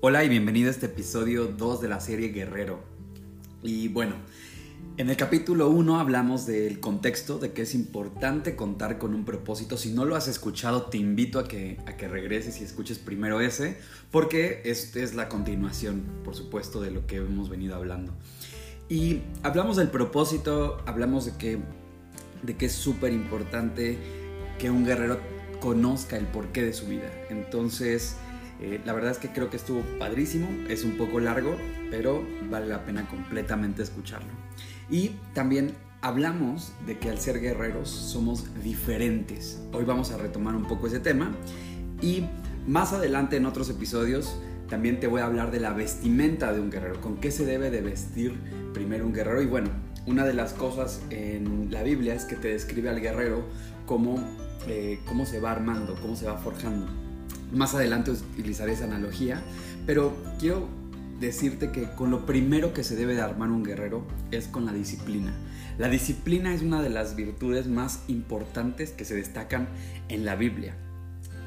Hola y bienvenido a este episodio 2 de la serie Guerrero. Y bueno, en el capítulo 1 hablamos del contexto, de que es importante contar con un propósito. Si no lo has escuchado, te invito a que, a que regreses y escuches primero ese, porque esta es la continuación, por supuesto, de lo que hemos venido hablando. Y hablamos del propósito, hablamos de que, de que es súper importante que un guerrero conozca el porqué de su vida. Entonces, eh, la verdad es que creo que estuvo padrísimo, es un poco largo, pero vale la pena completamente escucharlo. Y también hablamos de que al ser guerreros somos diferentes. Hoy vamos a retomar un poco ese tema y más adelante en otros episodios también te voy a hablar de la vestimenta de un guerrero, con qué se debe de vestir primero un guerrero. Y bueno, una de las cosas en la Biblia es que te describe al guerrero como eh, cómo se va armando, cómo se va forjando. Más adelante utilizaré esa analogía, pero quiero decirte que con lo primero que se debe de armar un guerrero es con la disciplina. La disciplina es una de las virtudes más importantes que se destacan en la Biblia.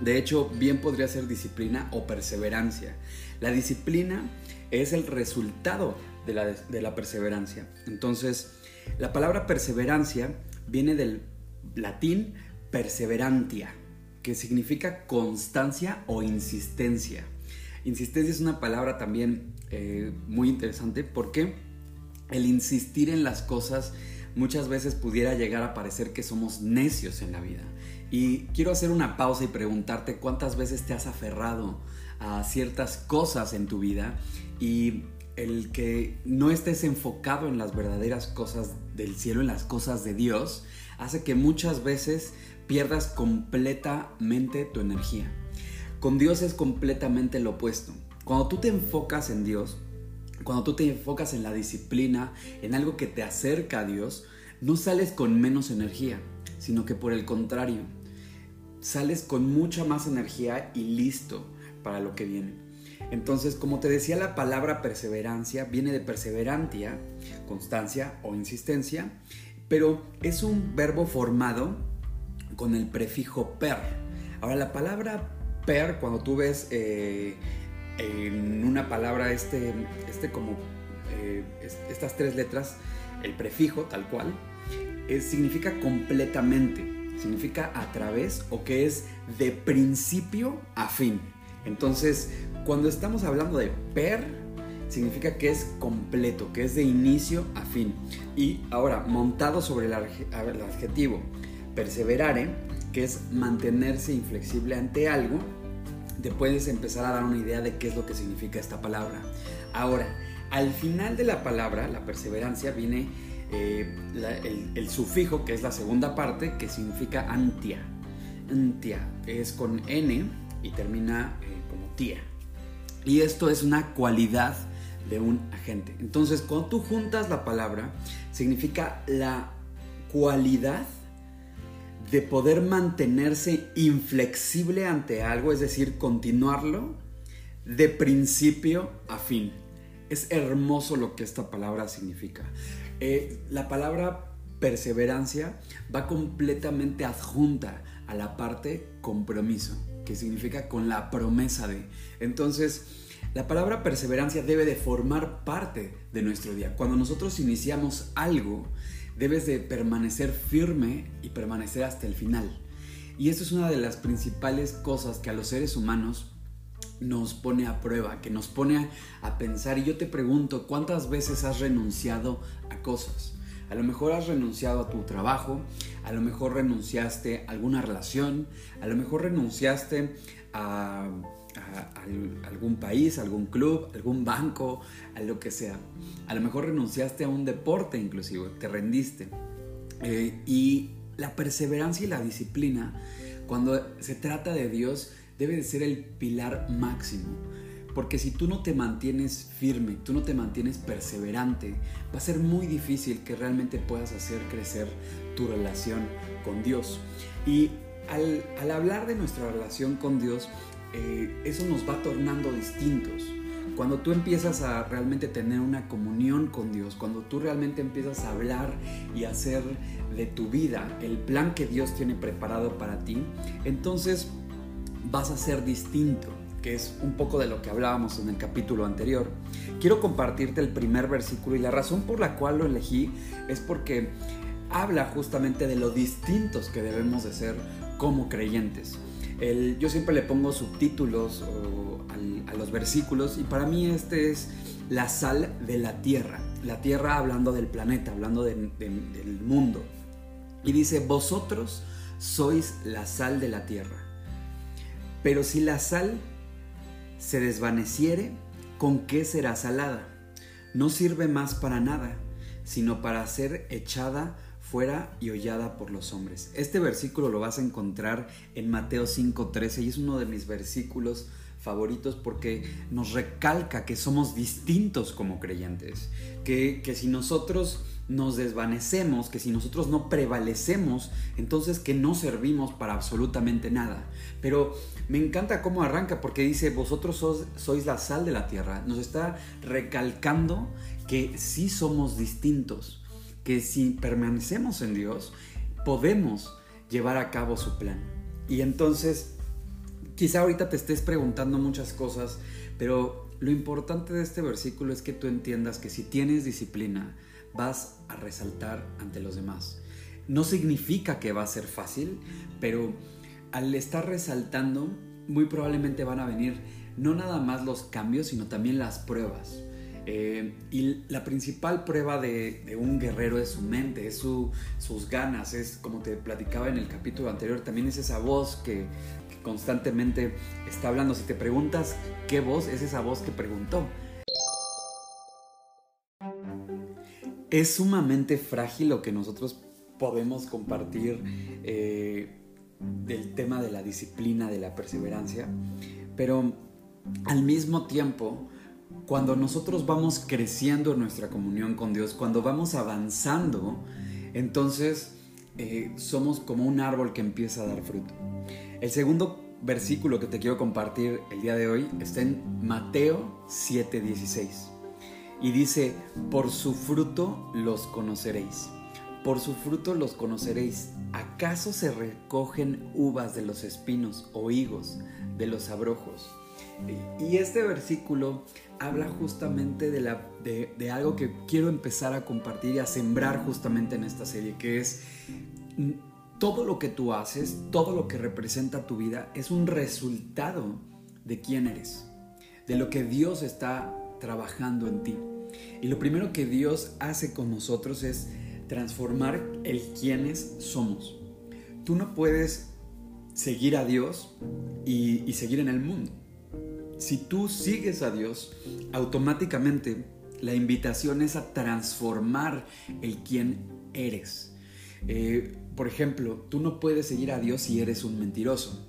De hecho, bien podría ser disciplina o perseverancia. La disciplina es el resultado de la, de la perseverancia. Entonces, la palabra perseverancia viene del latín perseverantia, que significa constancia o insistencia. Insistencia es una palabra también eh, muy interesante porque el insistir en las cosas muchas veces pudiera llegar a parecer que somos necios en la vida. Y quiero hacer una pausa y preguntarte cuántas veces te has aferrado a ciertas cosas en tu vida y el que no estés enfocado en las verdaderas cosas del cielo, en las cosas de Dios, hace que muchas veces pierdas completamente tu energía. Con Dios es completamente lo opuesto. Cuando tú te enfocas en Dios, cuando tú te enfocas en la disciplina, en algo que te acerca a Dios, no sales con menos energía, sino que por el contrario, sales con mucha más energía y listo para lo que viene. Entonces, como te decía, la palabra perseverancia viene de perseverantia, constancia o insistencia, pero es un verbo formado con el prefijo per. Ahora, la palabra per, cuando tú ves eh, en una palabra este, este como eh, estas tres letras, el prefijo tal cual, significa completamente, significa a través o que es de principio a fin. Entonces, cuando estamos hablando de per, significa que es completo, que es de inicio a fin. Y ahora, montado sobre el adjetivo perseverare, que es mantenerse inflexible ante algo, te puedes empezar a dar una idea de qué es lo que significa esta palabra. Ahora, al final de la palabra, la perseverancia, viene eh, el, sufijo, que es la segunda parte, que significa antia. Antia es con N y termina eh, como tía. Y esto es una cualidad de un agente. Entonces, cuando tú juntas la palabra, significa la cualidad de poder mantenerse inflexible ante algo, es decir, continuarlo de principio a fin. Es hermoso lo que esta palabra significa. Eh, la palabra perseverancia va completamente adjunta a la parte compromiso, que significa con la promesa de. Entonces, la palabra perseverancia debe de formar parte de nuestro día. Cuando nosotros iniciamos algo, debes de permanecer firme y permanecer hasta el final. Y esto es una de las principales cosas que a los seres humanos nos pone a prueba, que nos pone a, pensar. Y yo te pregunto, ¿cuántas veces has renunciado a cosas? A lo mejor has renunciado a tu trabajo, a lo mejor renunciaste a alguna relación, a lo mejor renunciaste a a, algún país, algún club, algún banco, a lo que sea. A lo mejor renunciaste a un deporte inclusive, te rendiste. Eh, y la perseverancia y la disciplina, cuando se trata de Dios, debe de ser el pilar máximo. Porque si tú no te mantienes firme, tú no te mantienes perseverante, va a ser muy difícil que realmente puedas hacer crecer tu relación con Dios. Y al, al hablar de nuestra relación con Dios, eh, eso nos va tornando distintos. Cuando tú empiezas a realmente tener una comunión con Dios, cuando tú realmente empiezas a hablar y hacer de tu vida el plan que Dios tiene preparado para ti, entonces vas a ser distinto. que es un poco de lo que hablábamos en el capítulo anterior, quiero compartirte el primer versículo y la razón por la cual lo elegí es porque habla justamente de lo distintos que debemos de ser como creyentes. Yo siempre le pongo subtítulos a los versículos y para mí este es la sal de la tierra. La tierra hablando del planeta, hablando del mundo. Y dice, vosotros sois la sal de la tierra. Pero si la sal se desvaneciere, ¿con qué será salada? No sirve más para nada, sino para ser echada fuera y hollada por los hombres. Este versículo lo vas a encontrar en Mateo 5:13 y es uno de mis versículos favoritos porque nos recalca que somos distintos como creyentes, que, que si nosotros nos desvanecemos, que si nosotros no prevalecemos, entonces que no servimos para absolutamente nada. Pero me encanta cómo arranca porque dice, vosotros sois la sal de la tierra. Nos está recalcando que sí somos distintos, que si permanecemos en Dios, podemos llevar a cabo su plan. Y entonces, quizá ahorita te estés preguntando muchas cosas, pero lo importante de este versículo es que tú entiendas que si tienes disciplina, vas a resaltar ante los demás. No significa que va a ser fácil, pero al estar resaltando, muy probablemente van a venir no nada más los cambios, sino también las pruebas. Eh, y la principal prueba de, un guerrero es su mente, es sus ganas, es como te platicaba en el capítulo anterior, también es esa voz que, constantemente está hablando. Si te preguntas qué voz, es esa voz que preguntó. es sumamente frágil lo que nosotros podemos compartir eh, del tema de la disciplina, de la perseverancia, pero al mismo tiempo, cuando nosotros vamos creciendo en nuestra comunión con Dios, cuando vamos avanzando, entonces eh, somos como un árbol que empieza a dar fruto. El segundo versículo que te quiero compartir el día de hoy está en Mateo 7:16 y dice, por su fruto los conoceréis. Por su fruto los conoceréis. ¿Acaso se recogen uvas de los espinos o higos de los abrojos? Y este versículo habla justamente de, la, de, algo que quiero empezar a compartir y a sembrar justamente en esta serie, que es todo lo que tú haces, todo lo que representa tu vida, es un resultado de quién eres, de lo que Dios está trabajando en ti. Y lo primero que Dios hace con nosotros es transformar el quienes somos. Tú no puedes seguir a Dios y, seguir en el mundo. Si tú sigues a Dios, automáticamente la invitación es a transformar el quien eres. Eh, por ejemplo, tú no puedes seguir a Dios si eres un mentiroso.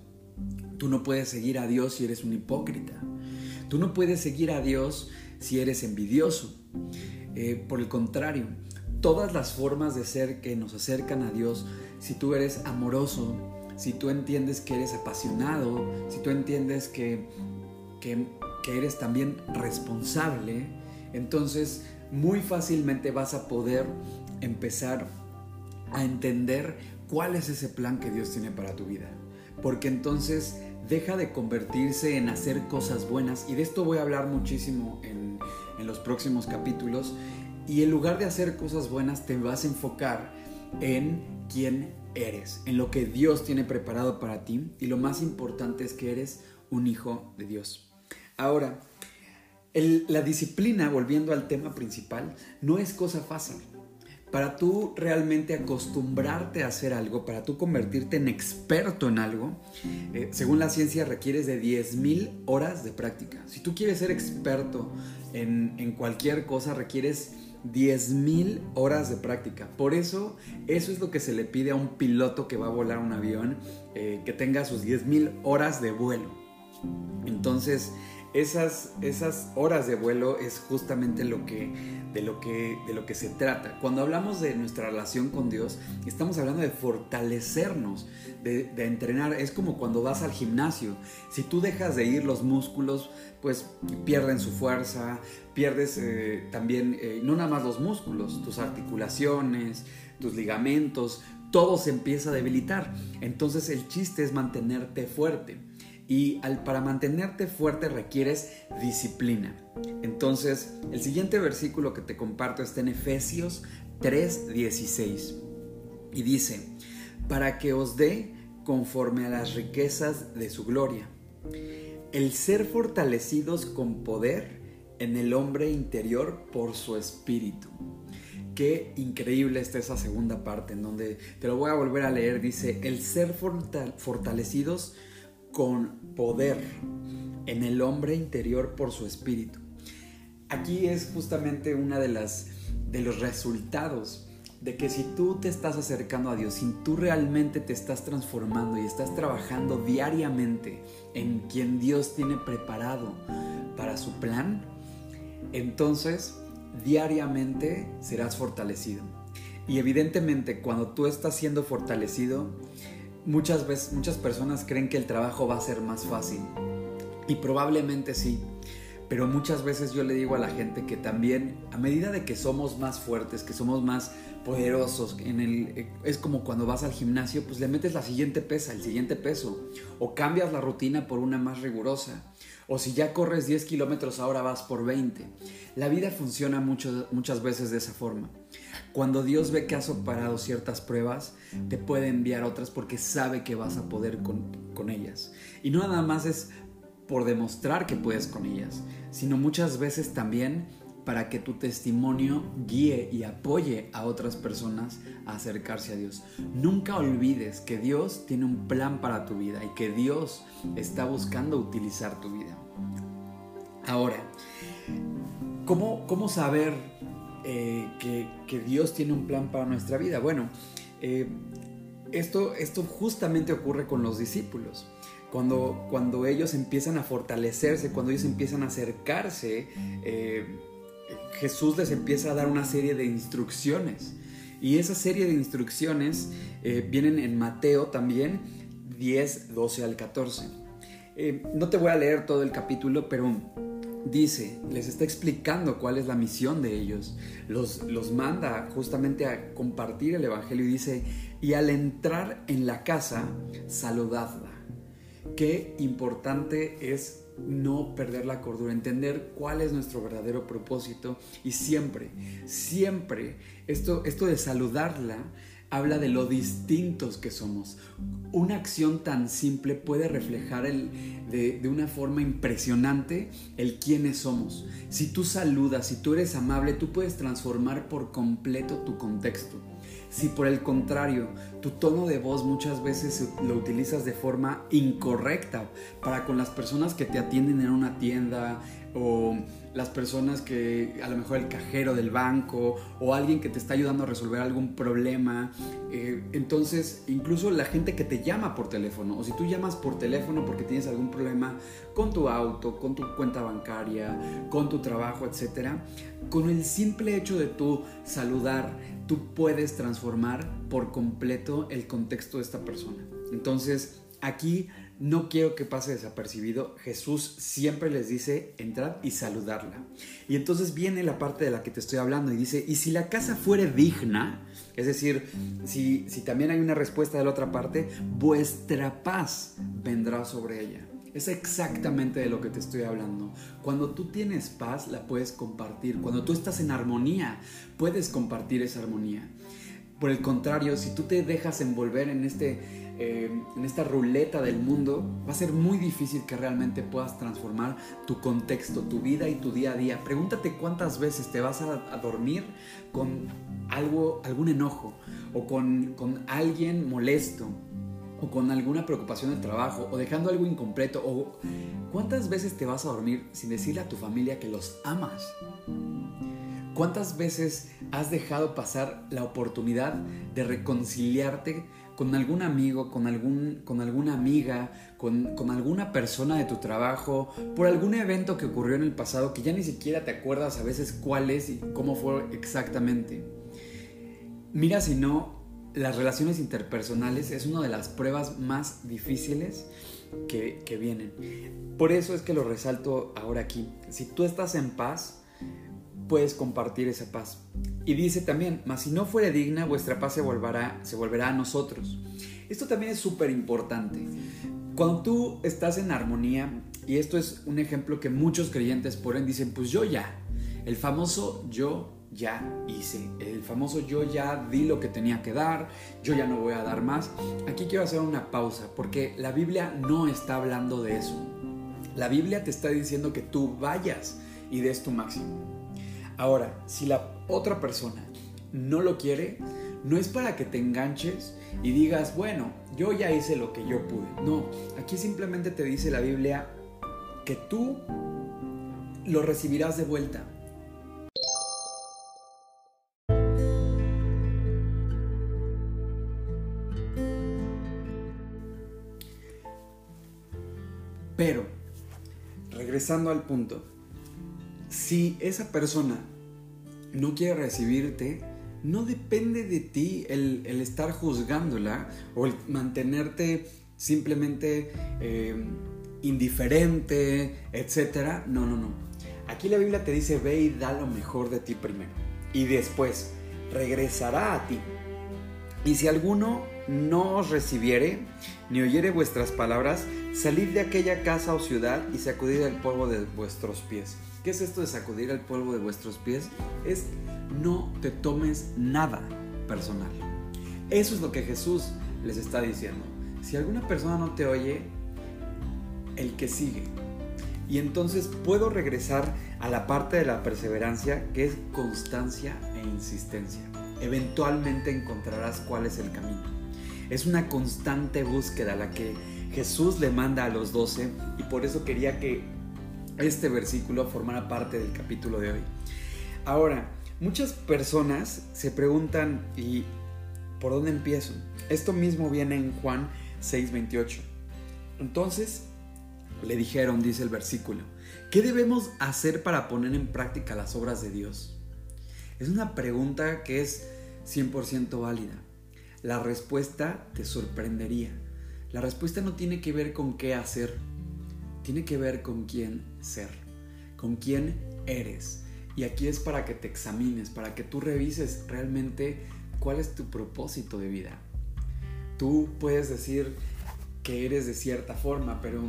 Tú no puedes seguir a Dios si eres un hipócrita. Tú no puedes seguir a Dios si eres envidioso. Eh, por el contrario, todas las formas de ser que nos acercan a Dios, si tú eres amoroso, si tú entiendes que eres apasionado, si tú entiendes que, que, eres también responsable, entonces muy fácilmente vas a poder empezar a entender cuál es ese plan que Dios tiene para tu vida. Porque entonces deja de convertirse en hacer cosas buenas. Y de esto voy a hablar muchísimo en, en los próximos capítulos. Y en lugar de hacer cosas buenas, te vas a enfocar en quién eres, en lo que Dios tiene preparado para ti. Y lo más importante es que eres un hijo de Dios. Ahora, la disciplina, volviendo al tema principal, no es cosa fácil para tú realmente acostumbrarte a hacer algo, para tú convertirte en experto en algo, eh, según la ciencia requieres de 10.000 horas de práctica. Si tú quieres ser experto en, cualquier cosa, requieres 10.000 horas de práctica. Por eso, eso es lo que se le pide a un piloto que va a volar un avión, eh, que tenga sus 10.000 horas de vuelo. Entonces, esas, esas horas de vuelo es justamente lo que, de, lo que, de lo que se trata. Cuando hablamos de nuestra relación con Dios, estamos hablando de fortalecernos, de, entrenar. Es como cuando vas al gimnasio. Si tú dejas de ir, los músculos pues pierden su fuerza, pierdes eh, también, eh, no nada más los músculos, tus articulaciones, tus ligamentos, todo se empieza a debilitar. Entonces el chiste es mantenerte fuerte. Y al, para mantenerte fuerte requieres disciplina. Entonces, el siguiente versículo que te comparto está en Efesios 3:16 y dice, para que os dé conforme a las riquezas de su gloria, el ser fortalecidos con poder en el hombre interior por su espíritu. Qué increíble está esa segunda parte en donde te lo voy a volver a leer. Dice, el ser fortalecidos con poder en el hombre interior por su espíritu. Aquí es justamente una de las de los resultados de que si tú te estás acercando a Dios, si tú realmente te estás transformando y estás trabajando diariamente en quien Dios tiene preparado para su plan, entonces diariamente serás fortalecido. Y evidentemente cuando tú estás siendo fortalecido, muchas veces muchas personas creen que el trabajo va a ser más fácil. Y probablemente sí. Pero muchas veces yo le digo a la gente que también a medida de que somos más fuertes, que somos más poderosos, en el, es como cuando vas al gimnasio, pues le metes la siguiente pesa, el siguiente peso, o cambias la rutina por una más rigurosa, o si ya corres 10 kilómetros ahora vas por 20. La vida funciona muchas veces de esa forma. Cuando Dios ve que has superado ciertas pruebas, te puede enviar otras porque sabe que vas a poder con, con ellas. Y no nada más es por demostrar que puedes con ellas, sino muchas veces también para que tu testimonio guíe y apoye a otras personas a acercarse a Dios. Nunca olvides que Dios tiene un plan para tu vida y que Dios está buscando utilizar tu vida. Ahora, ¿cómo, cómo saber eh, que, Dios tiene un plan para nuestra vida? Bueno, eh, esto, esto justamente ocurre con los discípulos. Cuando, cuando ellos empiezan a fortalecerse, cuando ellos empiezan a acercarse, eh, Jesús les empieza a dar una serie de instrucciones. Y esa serie de instrucciones vienen en Mateo también 10, 12 al 14. Eh, no te voy a leer todo el capítulo, pero dice, les está explicando cuál es la misión de ellos. Los, los manda justamente a compartir el Evangelio y dice, y al entrar en la casa, saludadla. Qué importante es no perder la cordura, entender cuál es nuestro verdadero propósito y siempre, siempre, esto, esto de saludarla habla de lo distintos que somos. Una acción tan simple puede reflejar el, de, de, una forma impresionante el quiénes somos. Si tú saludas, si tú eres amable, tú puedes transformar por completo tu contexto. Si por el contrario, tu tono de voz muchas veces lo utilizas de forma incorrecta para con las personas que te atienden en una tienda o las personas que a lo mejor el cajero del banco o alguien que te está ayudando a resolver algún problema. Eh, entonces, incluso la gente que te llama por teléfono o si tú llamas por teléfono porque tienes algún problema con tu auto, con tu cuenta bancaria, con tu trabajo, etc. Con el simple hecho de tú saludar, tú puedes transformar por completo el contexto de esta persona. Entonces, aquí no quiero que pase desapercibido. Jesús siempre les dice, entrad y saludarla. Y entonces viene la parte de la que te estoy hablando y dice, y si la casa fuere digna, es decir, si, si también hay una respuesta de la otra parte, vuestra paz vendrá sobre ella. Es exactamente de lo que te estoy hablando. Cuando tú tienes paz, la puedes compartir. Cuando tú estás en armonía, puedes compartir esa armonía. Por el contrario, si tú te dejas envolver en, este, eh, en esta ruleta del mundo, va a ser muy difícil que realmente puedas transformar tu contexto, tu vida y tu día a día. Pregúntate cuántas veces te vas a, dormir con algo, algún enojo o con, con alguien molesto o con alguna preocupación del trabajo o dejando algo incompleto o cuántas veces te vas a dormir sin decirle a tu familia que los amas. ¿Cuántas veces has dejado pasar la oportunidad de reconciliarte con algún amigo, con, algún, con alguna amiga, con, con, alguna persona de tu trabajo, por algún evento que ocurrió en el pasado que ya ni siquiera te acuerdas a veces cuál es y cómo fue exactamente? Mira si no las relaciones interpersonales es una de las pruebas más difíciles que, vienen. Por eso es que lo resalto ahora aquí. Si tú estás en paz, puedes compartir esa paz. Y dice también, mas si no fuere digna, vuestra paz se volverá, se volverá a nosotros. Esto también es súper importante. Cuando tú estás en armonía, y esto es un ejemplo que muchos creyentes ponen, dicen, pues yo ya, el famoso yo ya hice, el famoso yo ya di lo que tenía que dar, yo ya no voy a dar más. Aquí quiero hacer una pausa, porque la Biblia no está hablando de eso. La Biblia te está diciendo que tú vayas y des tu máximo. Ahora, si la otra persona no lo quiere, no es para que te enganches y digas, bueno, yo ya hice lo que yo pude. No, aquí simplemente te dice la Biblia que tú lo recibirás de vuelta. Pero, regresando al punto, si esa persona no quiere recibirte, no depende de ti el, estar juzgándola o el mantenerte simplemente eh, indiferente, etc. No, no, no. Aquí la Biblia te dice, ve y da lo mejor de ti primero. Y después regresará a ti. Y si alguno no os recibiere, ni oyere vuestras palabras, salid de aquella casa o ciudad y sacudid el polvo de vuestros pies. ¿Qué es esto de sacudir el polvo de vuestros pies? Es no te tomes nada personal. Eso es lo que Jesús les está diciendo. Si alguna persona no te oye, el que sigue. Y entonces puedo regresar a la parte de la perseverancia que es constancia e insistencia. Eventualmente encontrarás cuál es el camino. Es una constante búsqueda la que Jesús le manda a los doce y por eso quería que este versículo formara parte del capítulo de hoy. Ahora, muchas personas se preguntan, ¿y por dónde empiezo? Esto mismo viene en Juan 6:28. Entonces le dijeron, dice el versículo, ¿qué debemos hacer para poner en práctica las obras de Dios? Es una pregunta que es 100% válida. La respuesta te sorprendería. La respuesta no tiene que ver con qué hacer, tiene que ver con quién ser, con quién eres. Y aquí es para que te examines, para que tú revises realmente cuál es tu propósito de vida. Tú puedes decir que eres de cierta forma, pero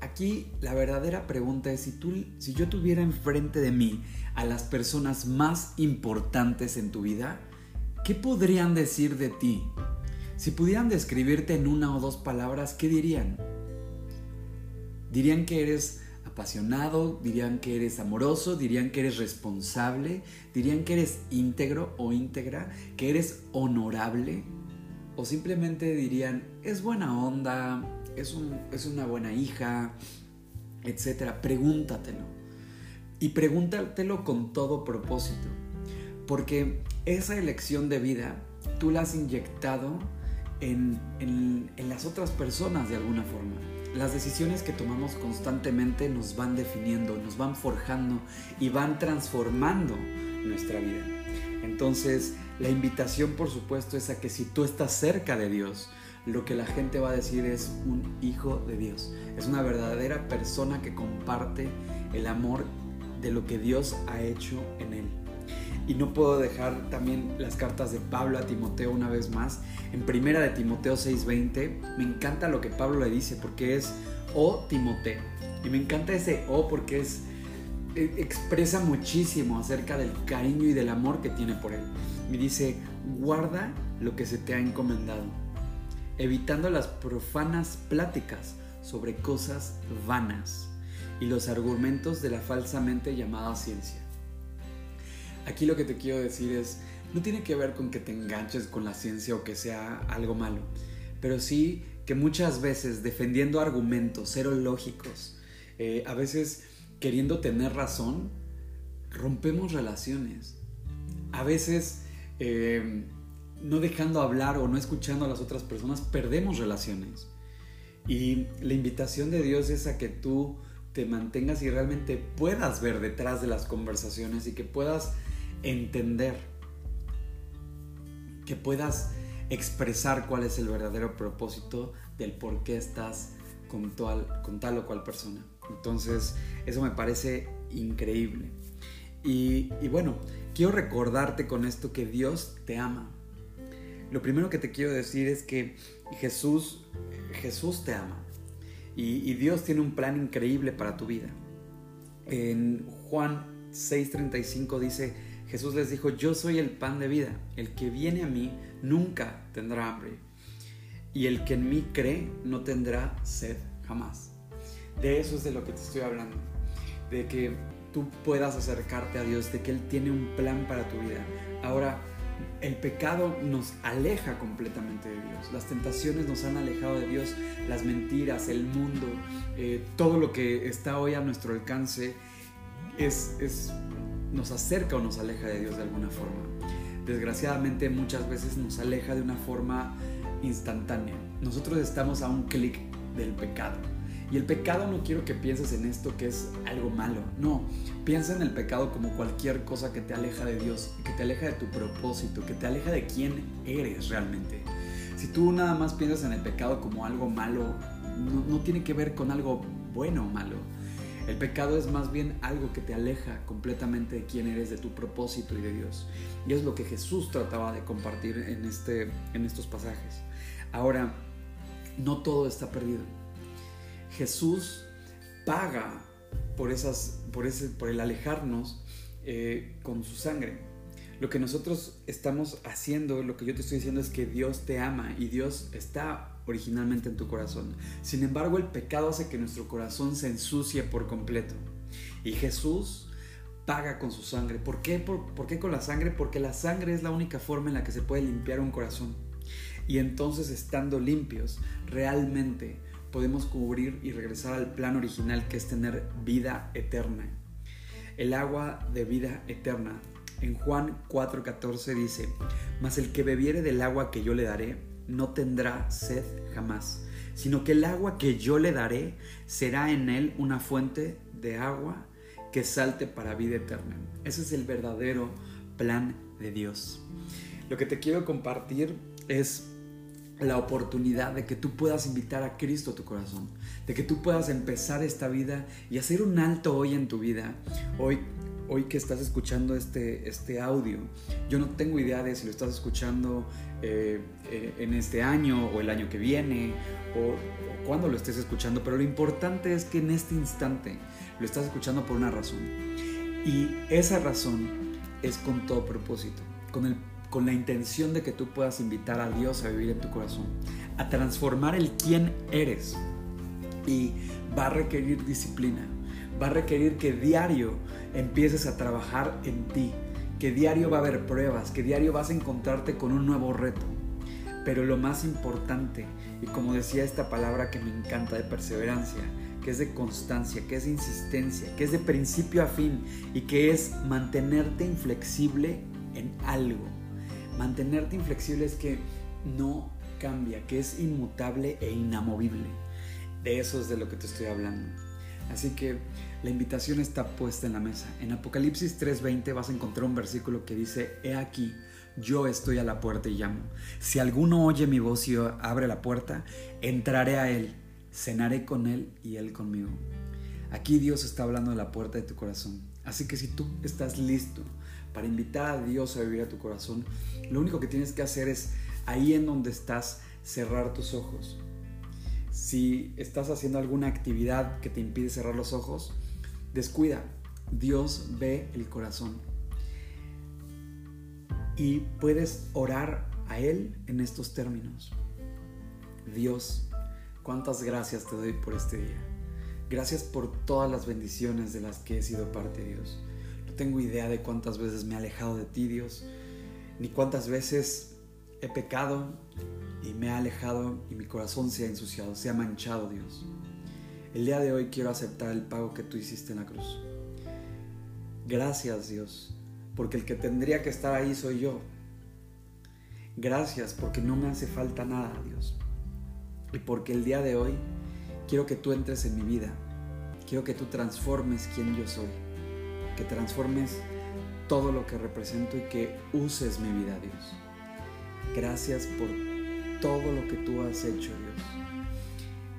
aquí la verdadera pregunta es si, tú, si yo tuviera enfrente de mí a las personas más importantes en tu vida, ¿qué podrían decir de ti? Si pudieran describirte en una o dos palabras, ¿qué dirían? Dirían que eres apasionado, dirían que eres amoroso, dirían que eres responsable, dirían que eres íntegro o íntegra, que eres honorable, o simplemente dirían, es buena onda, es, es una buena hija, etc. Pregúntatelo. Y pregúntatelo con todo propósito, porque esa elección de vida tú la has inyectado en, en las otras personas de alguna forma las decisiones que tomamos constantemente nos van definiendo, nos van forjando y van transformando nuestra vida. Entonces, la invitación, por supuesto, es a que si tú estás cerca de Dios, lo que la gente va a decir es un hijo de Dios. Es una verdadera persona que comparte el amor de lo que Dios ha hecho en él. Y no puedo dejar también las cartas de Pablo a Timoteo una vez más. En primera de Timoteo 6:20 me encanta lo que Pablo le dice porque es o Timoteo. Y me encanta ese o porque es e, expresa muchísimo acerca del cariño y del amor que tiene por él. Me dice, guarda lo que se te ha encomendado, evitando las profanas pláticas sobre cosas vanas y los argumentos de la falsamente llamada ciencia Aquí lo que te quiero decir es, no tiene que ver con que te enganches con la ciencia o que sea algo malo, pero sí que muchas veces defendiendo argumentos cero lógicos, eh, a veces queriendo tener razón, rompemos relaciones. A veces eh, no dejando hablar o no escuchando a las otras personas, perdemos relaciones. Y la invitación de Dios es a que tú te mantengas y realmente puedas ver detrás de las conversaciones y que puedas entender, que puedas expresar cuál es el verdadero propósito del por qué estás con tal, con tal o cual persona. Entonces, eso me parece increíble. Y, y bueno, quiero recordarte con esto que Dios te ama. Lo primero que te quiero decir es que Jesús, Jesús te ama. Y, Dios tiene un plan increíble para tu vida. En Juan 6:35 dice, Jesús les dijo, yo soy el pan de vida, el que viene a mí nunca tendrá hambre, y el que en mí cree no tendrá sed jamás. De eso es de lo que te estoy hablando, de que tú puedas acercarte a Dios, de que Él tiene un plan para tu vida. Ahora, el pecado nos aleja completamente de Dios. Las tentaciones nos han alejado de Dios, las mentiras, el mundo, eh, todo lo que está hoy a nuestro alcance es, es, nos acerca o nos aleja de Dios de alguna forma. Desgraciadamente muchas veces nos aleja de una forma instantánea. Nosotros estamos a un clic del pecado. Y el pecado no quiero que pienses en esto que es algo malo. No, piensa en el pecado como cualquier cosa que te aleja de Dios, que te aleja de tu propósito, que te aleja de quién eres realmente. Si tú nada más piensas en el pecado como algo malo, no, tiene que ver con algo bueno o malo. El pecado es más bien algo que te aleja completamente de quién eres, de tu propósito y de Dios. Y es lo que Jesús trataba de compartir en, este, en estos pasajes. Ahora, no todo está perdido Jesús paga por, esas, por, ese, por el alejarnos eh, con su sangre. Lo que nosotros estamos haciendo, lo que yo te estoy diciendo es que Dios te ama y Dios está originalmente en tu corazón. Sin embargo, el pecado hace que nuestro corazón se ensucie por completo. Y Jesús paga con su sangre. ¿Por qué? ¿Por qué con la sangre? Porque la sangre es la única forma en la que se puede limpiar un corazón. Y entonces estando limpios, realmente podemos cubrir y regresar al plan original que es tener vida eterna. El agua de vida eterna. En Juan 4:14 dice, mas el que bebiere del agua que yo le daré, no tendrá sed jamás, sino que el agua que yo le daré será en él una fuente de agua que salte para vida eterna. Ese es el verdadero plan de Dios. Lo que te quiero compartir es la oportunidad de que tú puedas invitar a Cristo a tu corazón, de que tú puedas empezar esta vida y hacer un alto hoy en tu vida, hoy, hoy que estás escuchando este, este audio. Yo no tengo idea de si lo estás escuchando eh, eh, en este año o el año que viene o, o cuando lo estés escuchando, pero lo importante es que en este instante lo estás escuchando por una razón. Y esa razón es con todo propósito, con el con la intención de que tú puedas invitar a Dios a vivir en tu corazón, a transformar el quién eres. Y va a requerir disciplina, va a requerir que diario empieces a trabajar en ti, que diario va a haber pruebas, que diario vas a encontrarte con un nuevo reto. Pero lo más importante, y como decía esta palabra que me encanta de perseverancia, que es de constancia, que es de insistencia, que es de principio a fin y que es mantenerte inflexible en algo. Mantenerte inflexible es que no cambia, que es inmutable e inamovible. De eso es de lo que te estoy hablando. Así que la invitación está puesta en la mesa. En Apocalipsis 3:20 vas a encontrar un versículo que dice, He aquí, yo estoy a la puerta y llamo. Si alguno oye mi voz y abre la puerta, entraré a él, cenaré con él y él conmigo. Aquí Dios está hablando de la puerta de tu corazón. Así que si tú estás listo para invitar a Dios a vivir a tu corazón, lo único que tienes que hacer es ahí en donde estás cerrar tus ojos. Si estás haciendo alguna actividad que te impide cerrar los ojos, descuida. Dios ve el corazón. Y puedes orar a Él en estos términos. Dios, cuántas gracias te doy por este día. Gracias por todas las bendiciones de las que he sido parte, Dios tengo idea de cuántas veces me he alejado de ti, Dios, ni cuántas veces he pecado y me he alejado y mi corazón se ha ensuciado, se ha manchado, Dios. El día de hoy quiero aceptar el pago que tú hiciste en la cruz. Gracias, Dios, porque el que tendría que estar ahí soy yo. Gracias porque no me hace falta nada, Dios. Y porque el día de hoy quiero que tú entres en mi vida. Quiero que tú transformes quien yo soy que transformes todo lo que represento y que uses mi vida, Dios. Gracias por todo lo que tú has hecho, Dios.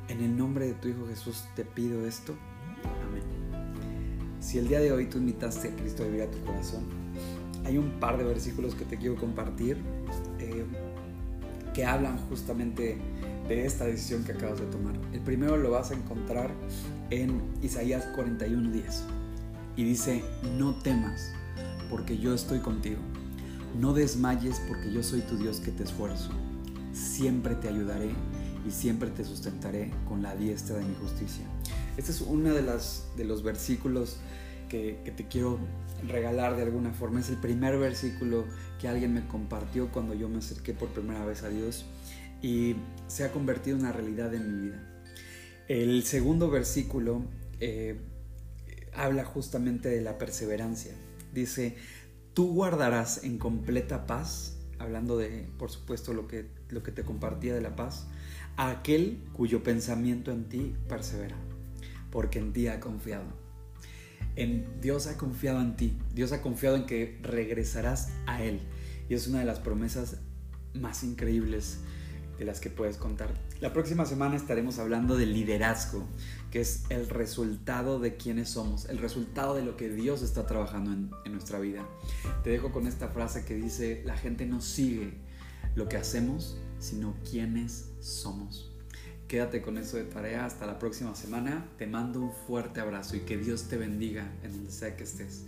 En el nombre de tu Hijo Jesús te pido esto. Amén. Si el día de hoy tú invitaste a Cristo a vivir a tu corazón, hay un par de versículos que te quiero compartir eh, que hablan justamente de esta decisión que acabas de tomar. El primero lo vas a encontrar en Isaías 41:10 y dice, no temas porque yo estoy contigo. No desmayes porque yo soy tu Dios que te esfuerzo. Siempre te ayudaré y siempre te sustentaré con la diestra de mi justicia. Este es uno de, de los versículos que, que te quiero regalar de alguna forma. Es el primer versículo que alguien me compartió cuando yo me acerqué por primera vez a Dios y se ha convertido en una realidad en mi vida. El segundo versículo eh, habla justamente de la perseverancia. Dice, tú guardarás en completa paz, hablando de, por supuesto, lo que, lo que te compartía de la paz, a aquel cuyo pensamiento en ti persevera, porque en ti ha confiado. En Dios ha confiado en ti, Dios ha confiado en que regresarás a Él. Y es una de las promesas más increíbles de las que puedes contar. La próxima semana estaremos hablando del liderazgo, que es el resultado de quiénes somos, el resultado de lo que Dios está trabajando en, en nuestra vida. Te dejo con esta frase que dice, la gente no sigue lo que hacemos, sino quiénes somos. Quédate con eso de tarea hasta la próxima semana. Te mando un fuerte abrazo y que Dios te bendiga en donde sea que estés.